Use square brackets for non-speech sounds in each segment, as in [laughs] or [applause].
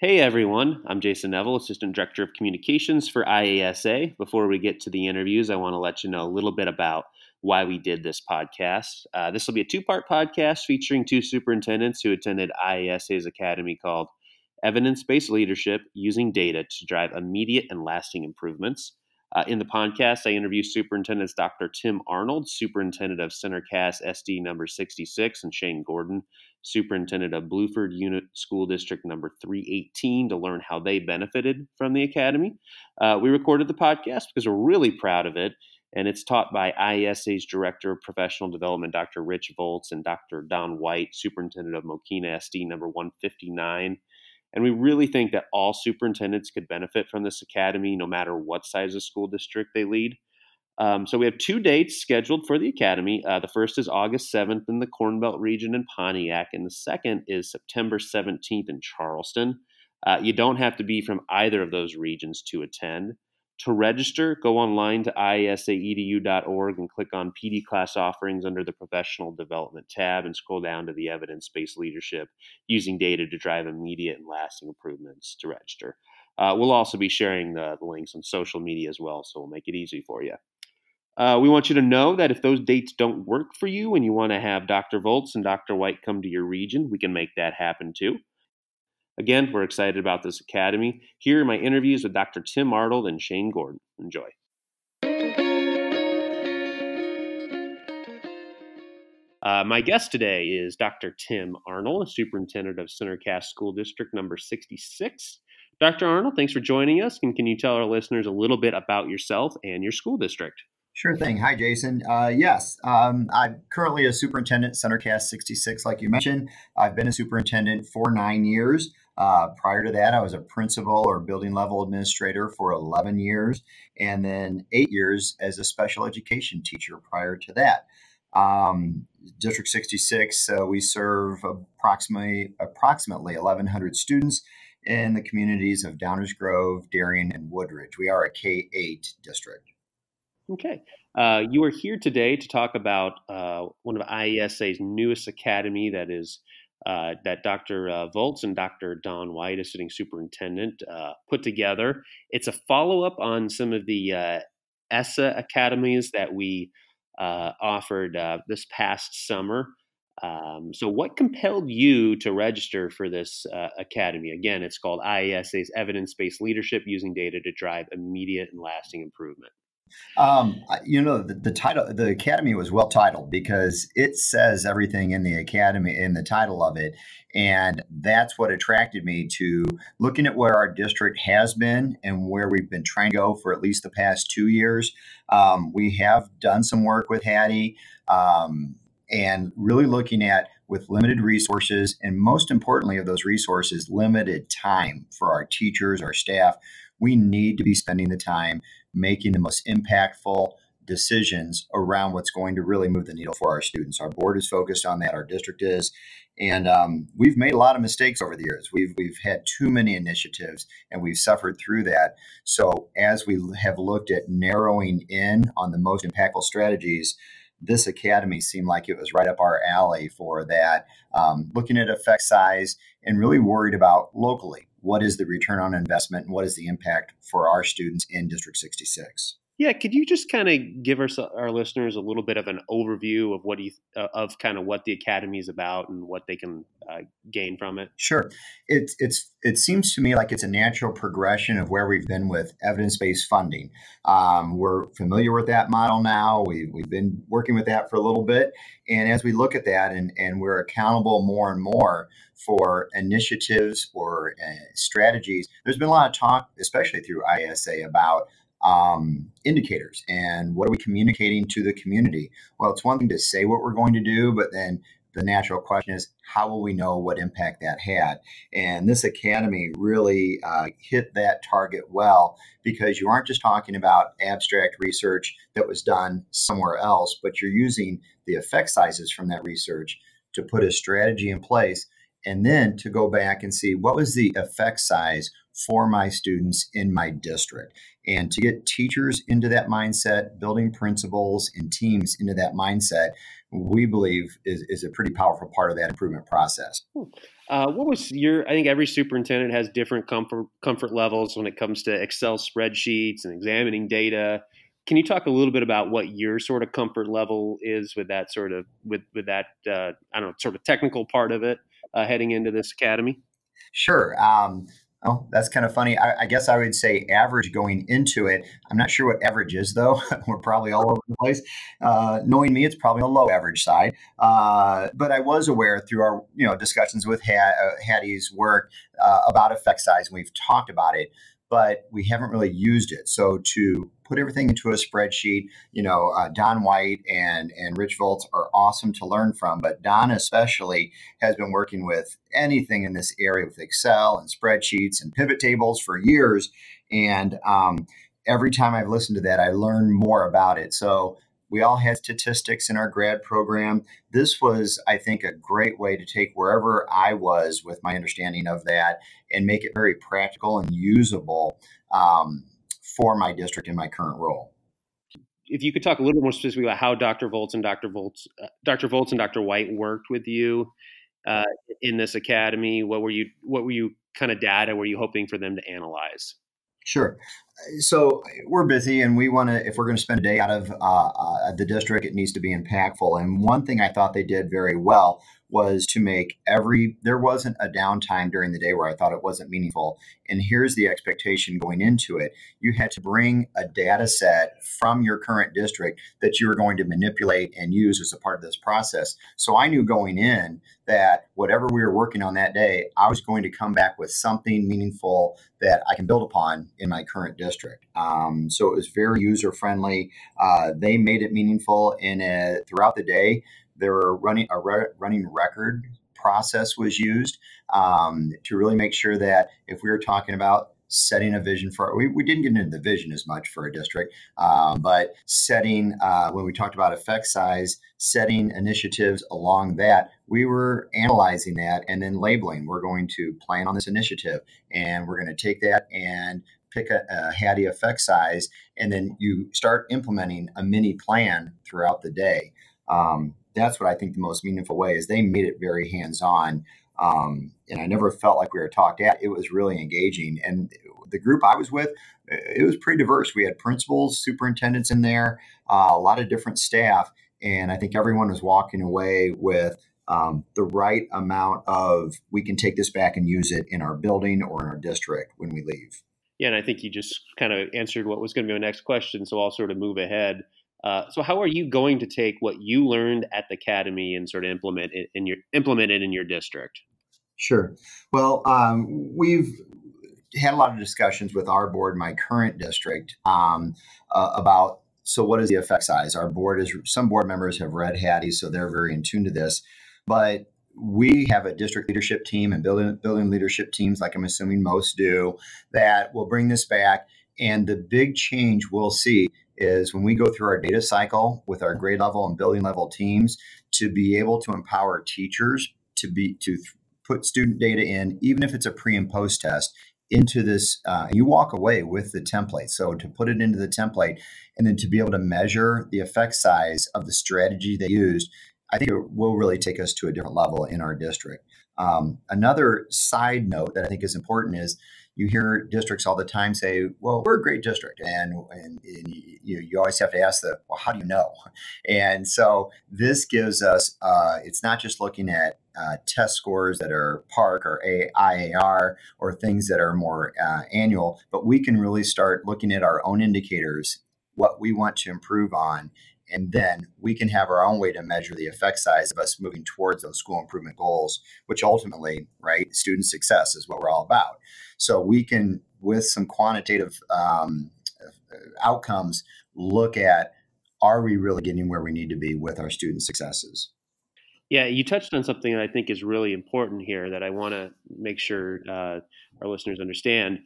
Hey everyone, I'm Jason Neville, Assistant Director of Communications for IASA. Before we get to the interviews, I want to let you know a little bit about why we did this podcast. Uh, this will be a two part podcast featuring two superintendents who attended IASA's academy called Evidence Based Leadership Using Data to Drive Immediate and Lasting Improvements. Uh, in the podcast, I interview Superintendents Dr. Tim Arnold, Superintendent of Center Cass SD number 66, and Shane Gordon, Superintendent of Bluford Unit School District number 318, to learn how they benefited from the Academy. Uh, we recorded the podcast because we're really proud of it, and it's taught by IASA's Director of Professional Development, Dr. Rich Voltz, and Dr. Don White, Superintendent of Mokena SD number 159. And we really think that all superintendents could benefit from this academy, no matter what size of school district they lead. Um, so we have two dates scheduled for the academy. Uh, the first is August 7th in the Corn Belt region in Pontiac, and the second is September 17th in Charleston. Uh, you don't have to be from either of those regions to attend. To register, go online to iasaedu.org and click on PD class offerings under the professional development tab and scroll down to the evidence based leadership using data to drive immediate and lasting improvements to register. Uh, we'll also be sharing the, the, links on social media as well, so we'll make it easy for you. Uh, we want you to know that if those dates don't work for you and you want to have Dr. Voltz and Dr. White come to your region, we can make that happen too. Again, we're excited about this academy. Here are my interviews with Dr. Tim Arnold and Shane Gordon. Enjoy. Uh, my guest today is Dr. Tim Arnold, Superintendent of Center Cass School District number 66. Dr. Arnold, thanks for joining us. And can you tell our listeners a little bit about yourself and your school district? Sure thing. Hi, Jason. Uh, yes, um, I'm currently a superintendent, Center Cass 66, like you mentioned. I've been a superintendent for nine years. Uh, prior to that, I was a principal or building level administrator for 11 years, and then eight years as a special education teacher prior to that. Um, District 66, uh, we serve approximately approximately 1,100 students in the communities of Downers Grove, Darien, and Woodridge. We are a K 8 district. Okay. Uh, you are here today to talk about uh, one of IASA's newest academy that is uh, that Dr. Uh, Voltz and Dr. Don White, a sitting superintendent, uh, put together. It's a follow up on some of the uh, ESSA academies that we uh, offered uh, this past summer. Um, so, what compelled you to register for this academy? Again, it's called IASA's Evidence Based Leadership Using Data to Drive Immediate and Lasting Improvement. Um, you know, the, the, title, the academy was well titled because it says everything in the academy in the title of it, and that's what attracted me to looking at where our district has been and where we've been trying to go for at least the past two years. Um, we have done some work with Hattie, um, and really looking at with limited resources, and most importantly, of those resources, limited time for our teachers, our staff. We need to be spending the time making the most impactful decisions around what's going to really move the needle for our students. Our board is focused on that. Our district is, and um, we've made a lot of mistakes over the years. We've we've had too many initiatives, and we've suffered through that. So as we have looked at narrowing in on the most impactful strategies. This academy seemed like it was right up our alley for that. Um, looking at effect size and really worried about locally what is the return on investment and what is the impact for our students in District 66. Yeah, could you just kind of give our, our listeners a little bit of an overview of what you, uh, of kind of what the academy is about and what they can uh, gain from it? Sure, it's it's it seems to me like it's a natural progression of where we've been with evidence based funding. Um, we're familiar with that model now. We we've been working with that for a little bit, and as we look at that and and we're accountable more and more for initiatives or uh, strategies. There's been a lot of talk, especially through ISA, about um, indicators and what are we communicating to the community? Well, it's one thing to say what we're going to do, but then the natural question is how will we know what impact that had? And this academy really uh, hit that target well because you aren't just talking about abstract research that was done somewhere else, but you're using the effect sizes from that research to put a strategy in place and then to go back and see what was the effect size for my students in my district. And to get teachers into that mindset, building principals and teams into that mindset, we believe is, is a pretty powerful part of that improvement process. Uh, what was your? I think every superintendent has different comfort comfort levels when it comes to Excel spreadsheets and examining data. Can you talk a little bit about what your sort of comfort level is with that sort of with with that uh, I don't know sort of technical part of it uh, heading into this academy? Sure. Um, Oh, that's kind of funny. I, I, guess I would say average going into it. I'm not sure what average is, though. [laughs] We're probably all over the place. Uh, knowing me, it's probably the low average side. Uh, but I was aware through our you know discussions with uh, Hattie's work uh, about effect size, and we've talked about it but we haven't really used it. So to put everything into a spreadsheet, you know, uh, Don White and and Rich Voltz are awesome to learn from, but Don especially has been working with anything in this area with Excel and spreadsheets and pivot tables for years, and um, every time I've listened to that, I learn more about it. So we all had statistics in our grad program. This was, I think, a great way to take wherever I was with my understanding of that and make it very practical and usable um, for my district in my current role. If you could talk a little bit more specifically about how Dr. Voltz and Dr. Voltz, uh, Dr. Voltz and Dr. White worked with you uh, in this academy, what were you, what were you kind of data were you hoping for them to analyze? Sure. So we're busy, and we want to. If we're going to spend a day out of uh, uh, the district, it needs to be impactful. And one thing I thought they did very well was to make every there wasn't a downtime during the day where I thought it wasn't meaningful. And here's the expectation going into it. You had to bring a data set from your current district that you were going to manipulate and use as a part of this process. So I knew going in that whatever we were working on that day, I was going to come back with something meaningful that I can build upon in my current district. Um, so it was very user friendly. Uh, they made it meaningful in a, throughout the day. There were running a re- running record process was used um, to really make sure that if we were talking about setting a vision for we, we didn't get into the vision as much for a district um, but setting uh, when we talked about effect size setting initiatives along that we were analyzing that and then labeling. We're going to plan on this initiative and we're going to take that and pick a, a Hattie effect size and then you start implementing a mini plan throughout the day. Um, that's what I think the most meaningful way is they made it very hands on. Um, and I never felt like we were talked at. It was really engaging. And the group I was with, it was pretty diverse. We had principals, superintendents in there, uh, a lot of different staff. And I think everyone was walking away with um, the right amount of we can take this back and use it in our building or in our district when we leave. Yeah, and I think you just kind of answered what was going to be my next question. So I'll sort of move ahead. Uh, so how are you going to take what you learned at the academy and sort of implement it in your implement it in your district? Sure. Well, um, we've had a lot of discussions with our board, my current district, um, uh, about so what is the effect size? Our board is some board members have read Hattie, so they're very in tune to this, but we have a district leadership team and building building leadership teams, like I'm assuming most do, that will bring this back. And the big change we'll see is when we go through our data cycle with our grade level and building level teams to be able to empower teachers to be to th- put student data in even if it's a pre and post test into this uh, you walk away with the template. So to put it into the template and then to be able to measure the effect size of the strategy they used i think it will really take us to a different level in our district um, another side note that i think is important is you hear districts all the time say, "Well, we're a great district," and, and, and you, you always have to ask the, "Well, how do you know?" And so this gives us. Uh, it's not just looking at uh, test scores that are PARCC or IAR or things that are more uh, annual, but we can really start looking at our own indicators, what we want to improve on, and then we can have our own way to measure the effect size of us moving towards those school improvement goals, which ultimately, right, student success is what we're all about. So we can, with some quantitative um, outcomes, look at are we really getting where we need to be with our student successes? Yeah, you touched on something that I think is really important here that I want to make sure uh, our listeners understand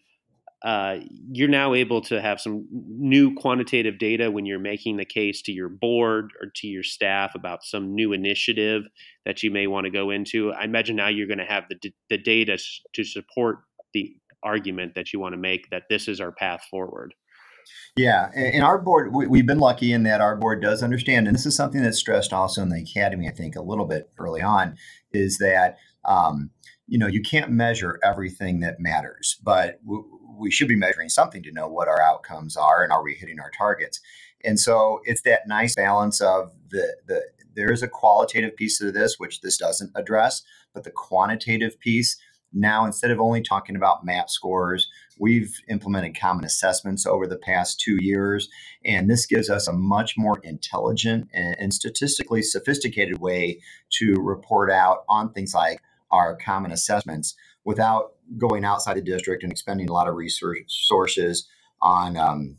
uh, you're now able to have some new quantitative data when you're making the case to your board or to your staff about some new initiative that you may want to go into. I imagine now you're going to have the, the data to support the argument that you want to make that this is our path forward. Yeah, and our board, we've been lucky in that our board does understand, and this is something that's stressed also in the academy, I think, a little bit early on, is that um, you know, you can't measure everything that matters, but w- we should be measuring something to know what our outcomes are and are we hitting our targets. And so it's that nice balance of the the there is a qualitative piece of this which this doesn't address, but the quantitative piece now instead of only talking about map scores we've implemented common assessments over the past two years and this gives us a much more intelligent and, and statistically sophisticated way to report out on things like our common assessments without going outside the district and expending a lot of resources on um,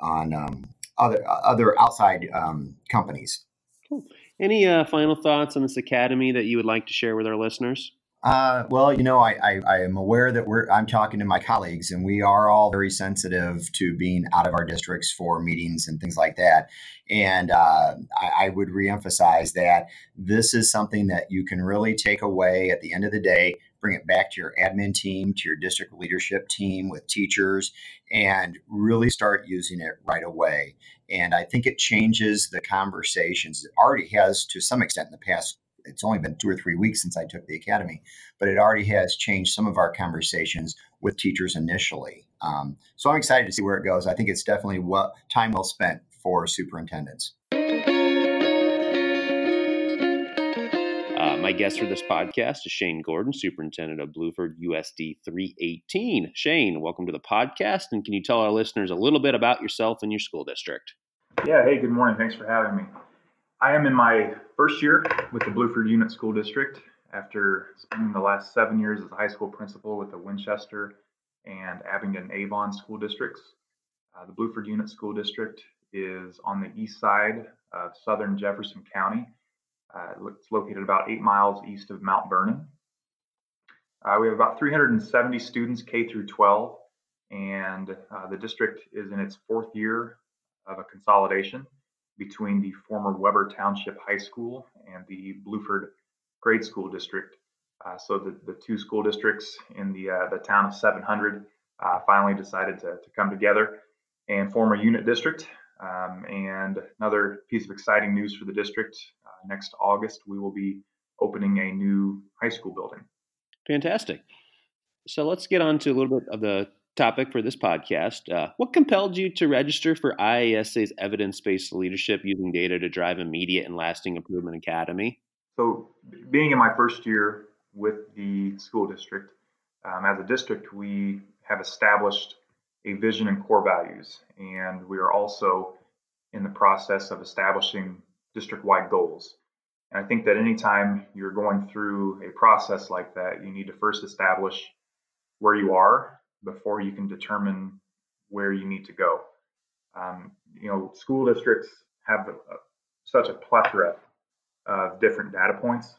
on um, other other outside um, companies. Cool. Any uh, final thoughts on this academy that you would like to share with our listeners? Uh, well, you know, I, I, I, am aware that we're, I'm talking to my colleagues and we are all very sensitive to being out of our districts for meetings and things like that. And uh, I, I would reemphasize that this is something that you can really take away at the end of the day, bring it back to your admin team, to your district leadership team with teachers, and really start using it right away. And I think it changes the conversations. It already has to some extent in the past it's only been two or three weeks since I took the academy, but it already has changed some of our conversations with teachers initially. Um, so I'm excited to see where it goes. I think it's definitely what time well spent for superintendents. Uh, my guest for this podcast is Shane Gordon, Superintendent of Bluford USD 318. Shane, welcome to the podcast. And can you tell our listeners a little bit about yourself and your school district? Yeah, hey, good morning. Thanks for having me. I am in my first year with the Bluford Unit School District after spending the last seven years as a high school principal with the Winchester and Abingdon Avon school districts. Uh, the Bluford Unit School District is on the east side of southern Jefferson County. Uh, it's located about eight miles east of Mount Vernon. Uh, we have about 370 students K through 12, and uh, the district is in its fourth year of a consolidation between the former Webber Township High School and the Bluford Grade School District. Uh, so the, the two school districts in the uh, the town of 700 uh, finally decided to, to come together and form a unit district. Um, and another piece of exciting news for the district: uh, next August we will be opening a new high school building. Fantastic. So let's get on to a little bit of the topic for this podcast. Uh, what compelled you to register for IASA's evidence based leadership using data to drive immediate and lasting improvement academy? So, being in my first year with the school district, um, as a district, we have established a vision and core values, and we are also in the process of establishing district wide goals. And I think that anytime you're going through a process like that, you need to first establish where you are before you can determine where you need to go. Um, you know, school districts have a, a, such a plethora of different data points.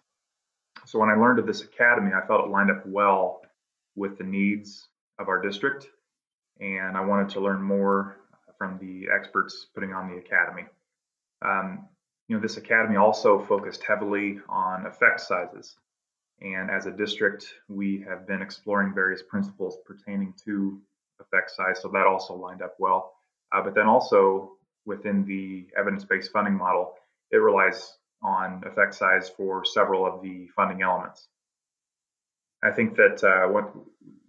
So when I learned of this academy, I felt it lined up well with the needs of our district, and I wanted to learn more from the experts putting on the academy. Um, you know, this academy also focused heavily on effect sizes. And as a district, we have been exploring various principles pertaining to effect size. So that also lined up well. Uh, but then also within the evidence based funding model, it relies on effect size for several of the funding elements. I think that uh, what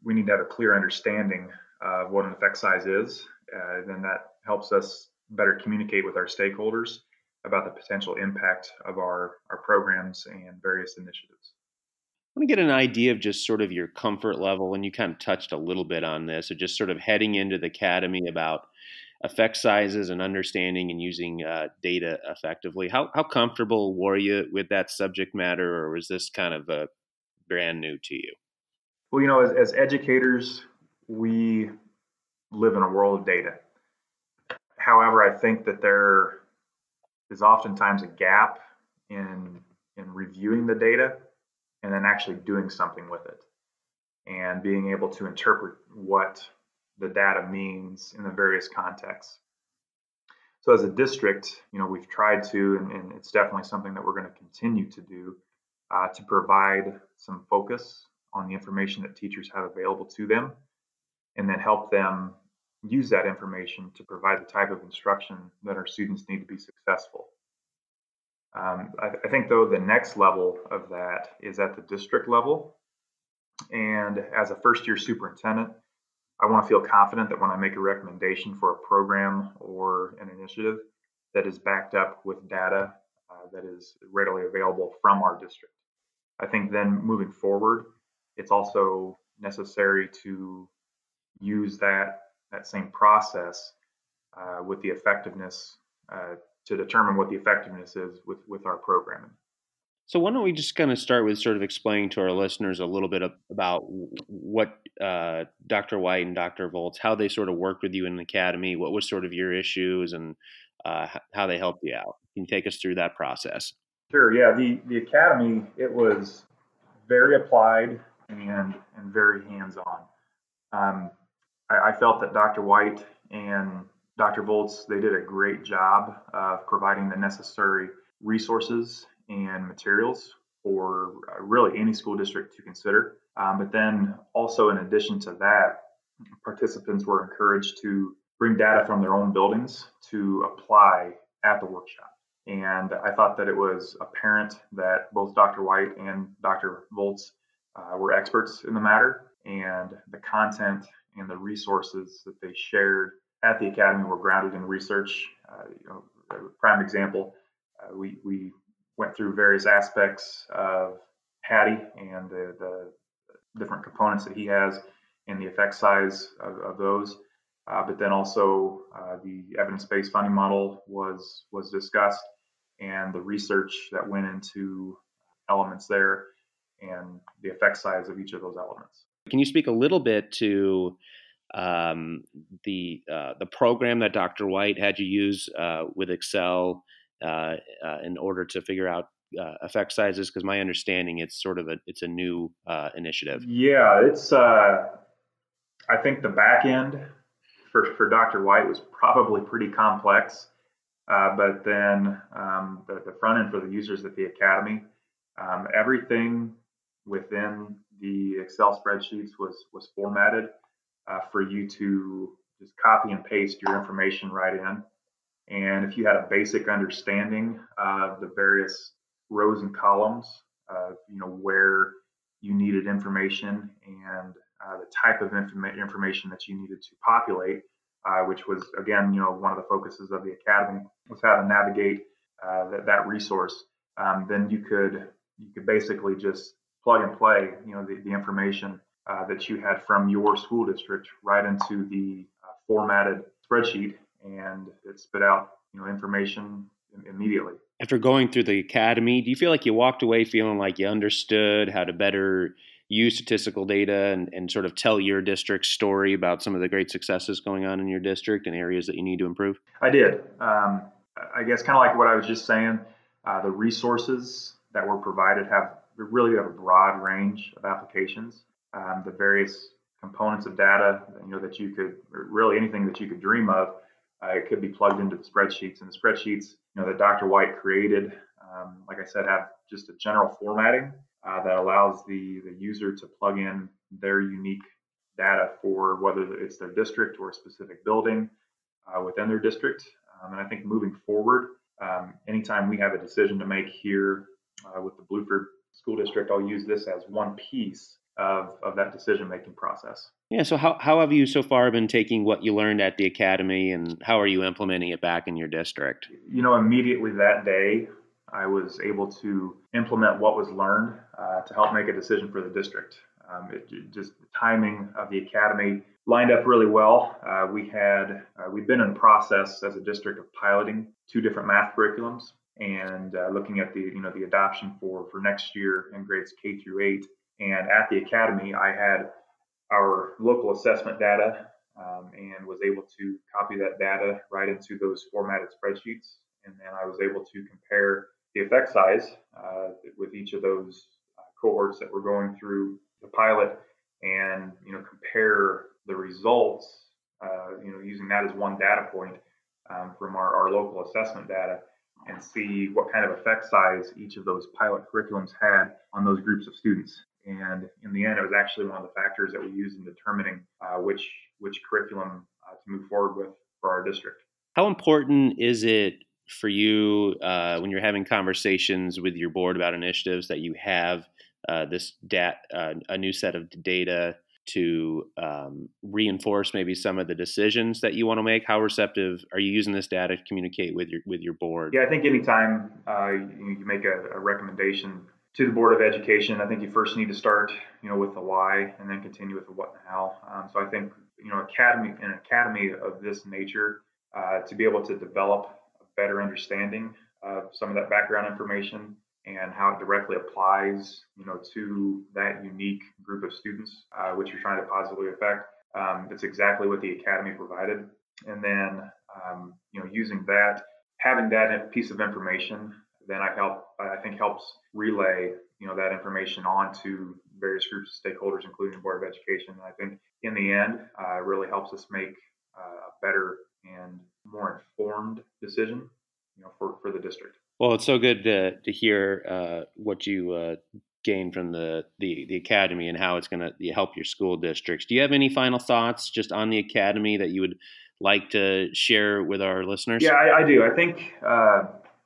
we need to have a clear understanding of what an effect size is. Uh, then that helps us better communicate with our stakeholders about the potential impact of our, our programs and various initiatives. I want to get an idea of just sort of your comfort level, and you kind of touched a little bit on this, of just sort of heading into the academy about effect sizes and understanding and using uh, data effectively. How how comfortable were you with that subject matter, or was this kind of a brand new to you? Well, you know, as, as educators, we live in a world of data. However, I think that there is oftentimes a gap in in reviewing the data and then actually doing something with it and being able to interpret what the data means in the various contexts. So as a district, you know, we've tried to, and, and it's definitely something that we're going to continue to do, uh, to provide some focus on the information that teachers have available to them, and then help them use that information to provide the type of instruction that our students need to be successful. Um, I, I, think, though, the next level of that is at the district level. And as a first year superintendent, I want to feel confident that when I make a recommendation for a program or an initiative, that is backed up with data uh, that is readily available from our district. I think then moving forward, it's also necessary to use that that same process uh, with the effectiveness uh, to determine what the effectiveness is with with our programming. So why don't we just kind of start with sort of explaining to our listeners a little bit about what uh, Dr. White and Dr. Voltz, how they sort of worked with you in the academy, what was sort of your issues, and uh, how they helped you out. Can you take us through that process? Sure. Yeah. The the academy it was very applied and and very hands on. Um, I, I, felt that Dr. White and Dr. Voltz they did a great job of providing the necessary resources and materials for uh, really any school district to consider. Um, but then also in addition to that, participants were encouraged to bring data from their own buildings to apply at the workshop. And I thought that it was apparent that both Dr. White and Dr. Voltz uh, were experts in the matter, and the content and the resources that they shared at the academy we were grounded in research. Uh, you know, prime example, uh, we, we went through various aspects of Hattie and the, the different components that he has and the effect size of, of those. Uh, but then also uh, the evidence-based funding model was was discussed, and the research that went into elements there, and the effect size of each of those elements. Can you speak a little bit to um, the uh, the program that Dr. White had you use uh, with Excel uh, uh, in order to figure out effect sizes? Because my understanding, it's sort of a it's a new initiative. Yeah, it's. I think the back end for, for Dr. White was probably pretty complex. Uh, but then um, the, the, front end for the users at the academy, um, everything within the Excel spreadsheets was was formatted uh, for you to just copy and paste your information right in. And if you had a basic understanding of the various rows and columns, you know where you needed information and uh, the type of informa- information that you needed to populate, uh, which was again, you know, one of the focuses of the academy was how to navigate uh, that, that resource. Um, then you could you could basically just plug and play, you know, the, the information uh, that you had from your school district right into the uh, formatted spreadsheet, and it spit out, you know, information immediately. After going through the academy, do you feel like you walked away feeling like you understood how to better use statistical data and, and sort of tell your district's story about some of the great successes going on in your district and areas that you need to improve? I did. Um, I guess kind of like what I was just saying, uh, the resources that were provided have really have a broad range of applications. Um, the various components of data, you know, that you could really anything that you could dream of, uh, it could be plugged into the spreadsheets. And the spreadsheets, you know, that Dr. White created, um, like I said, have just a general formatting uh, that allows the, the user to plug in their unique data for whether it's their district or a specific building uh, within their district. Um, and I think moving forward, um, anytime we have a decision to make here uh, with the Bluford School District, I'll use this as one piece of, of that decision making process. Yeah. So, how, how have you so far been taking what you learned at the academy and how are you implementing it back in your district? You know, immediately that day, I was able to implement what was learned uh, to help make a decision for the district. Um, it, just the timing of the academy lined up really well. Uh, we had uh, we've been in process as a district of piloting two different math curriculums and uh, looking at the you know the adoption for for next year in grades K through eight. And at the academy, I had our local assessment data um, and was able to copy that data right into those formatted spreadsheets. And then I was able to compare the effect size uh, with each of those uh, cohorts that we're going through the pilot and you know compare the results uh, you know using that as one data point um, from our, our local assessment data and see what kind of effect size each of those pilot curriculums had on those groups of students and in the end it was actually one of the factors that we used in determining uh, which which curriculum uh, to move forward with for our district how important is it for you uh, when you're having conversations with your board about initiatives that you have uh, this dat uh, a new set of data to um, reinforce maybe some of the decisions that you want to make? How receptive are you using this data to communicate with your with your board? Yeah, I think anytime uh, you, you, make a, a, recommendation to the board of education, I think you first need to start, you know, with the why and then continue with the what and how. Um, so I think you know, academy an academy of this nature uh, to be able to develop a better understanding of some of that background information and how it directly applies, you know, to that unique group of students, uh, which you're trying to positively affect. Um, that's exactly what the academy provided. And then, um, you know, using that, having that piece of information, then I help, I think helps relay, you know, that information on to various groups of stakeholders, including the Board of Education. And I think in the end, uh, it really helps us make uh, a better and more informed decision, you know, for, for the district. Well, it's so good to, to hear uh, what you uh, gained from the, the, the academy and how it's going to help your school districts. Do you have any final thoughts just on the academy that you would like to share with our listeners? Yeah, I, I do. I think uh,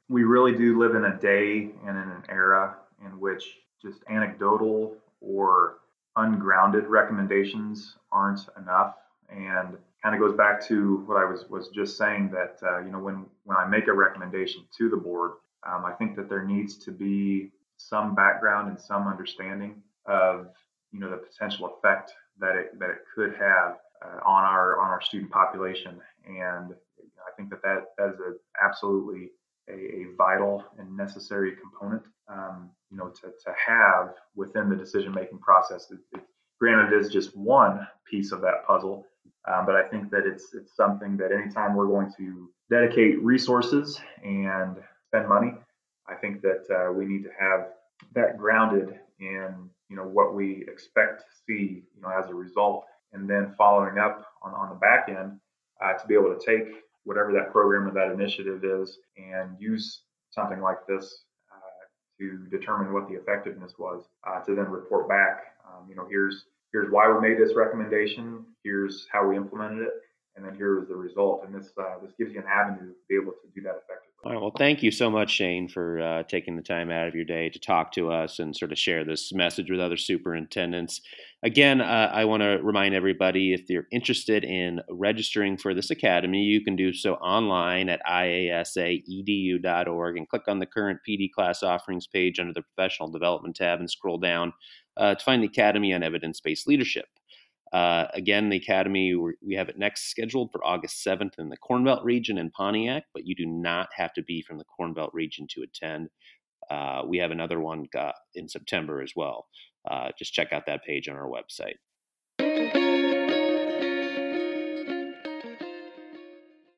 we really do live in a day and in an era in which just anecdotal or ungrounded recommendations aren't enough. And kind of goes back to what I was was just saying that uh, you know when when I make a recommendation to the board, um, I think that there needs to be some background and some understanding of you know the potential effect that it that it could have uh, on our on our student population, and I think that that, that is a, absolutely a, a, vital and necessary component, um, you know, to, to have within the decision making process. It, it, granted, it is just one piece of that puzzle, um, but I think that it's it's something that anytime we're going to dedicate resources and spend money. I think that uh, we need to have that grounded in you know what we expect to see you know as a result, and then following up on, on the back end uh, to be able to take whatever that program or that initiative is and use something like this uh, to determine what the effectiveness was uh, to then report back. Um, you know, here's here's why we made this recommendation. Here's how we implemented it and then here is the result. And this uh, this gives you an avenue to be able to do that effectively. All right. Well, thank you so much, Shane, for uh, taking the time out of your day to talk to us and sort of share this message with other superintendents. Again, uh, I want to remind everybody if you're interested in registering for this academy, you can do so online at iasaedu.org and click on the current PD class offerings page under the professional development tab and scroll down uh, to find the Academy on Evidence Based Leadership. Uh, again, the Academy, we have it next scheduled for August 7th in the Corn Belt region in Pontiac, but you do not have to be from the Corn Belt region to attend. Uh, we have another one uh, in September as well. Uh, just check out that page on our website.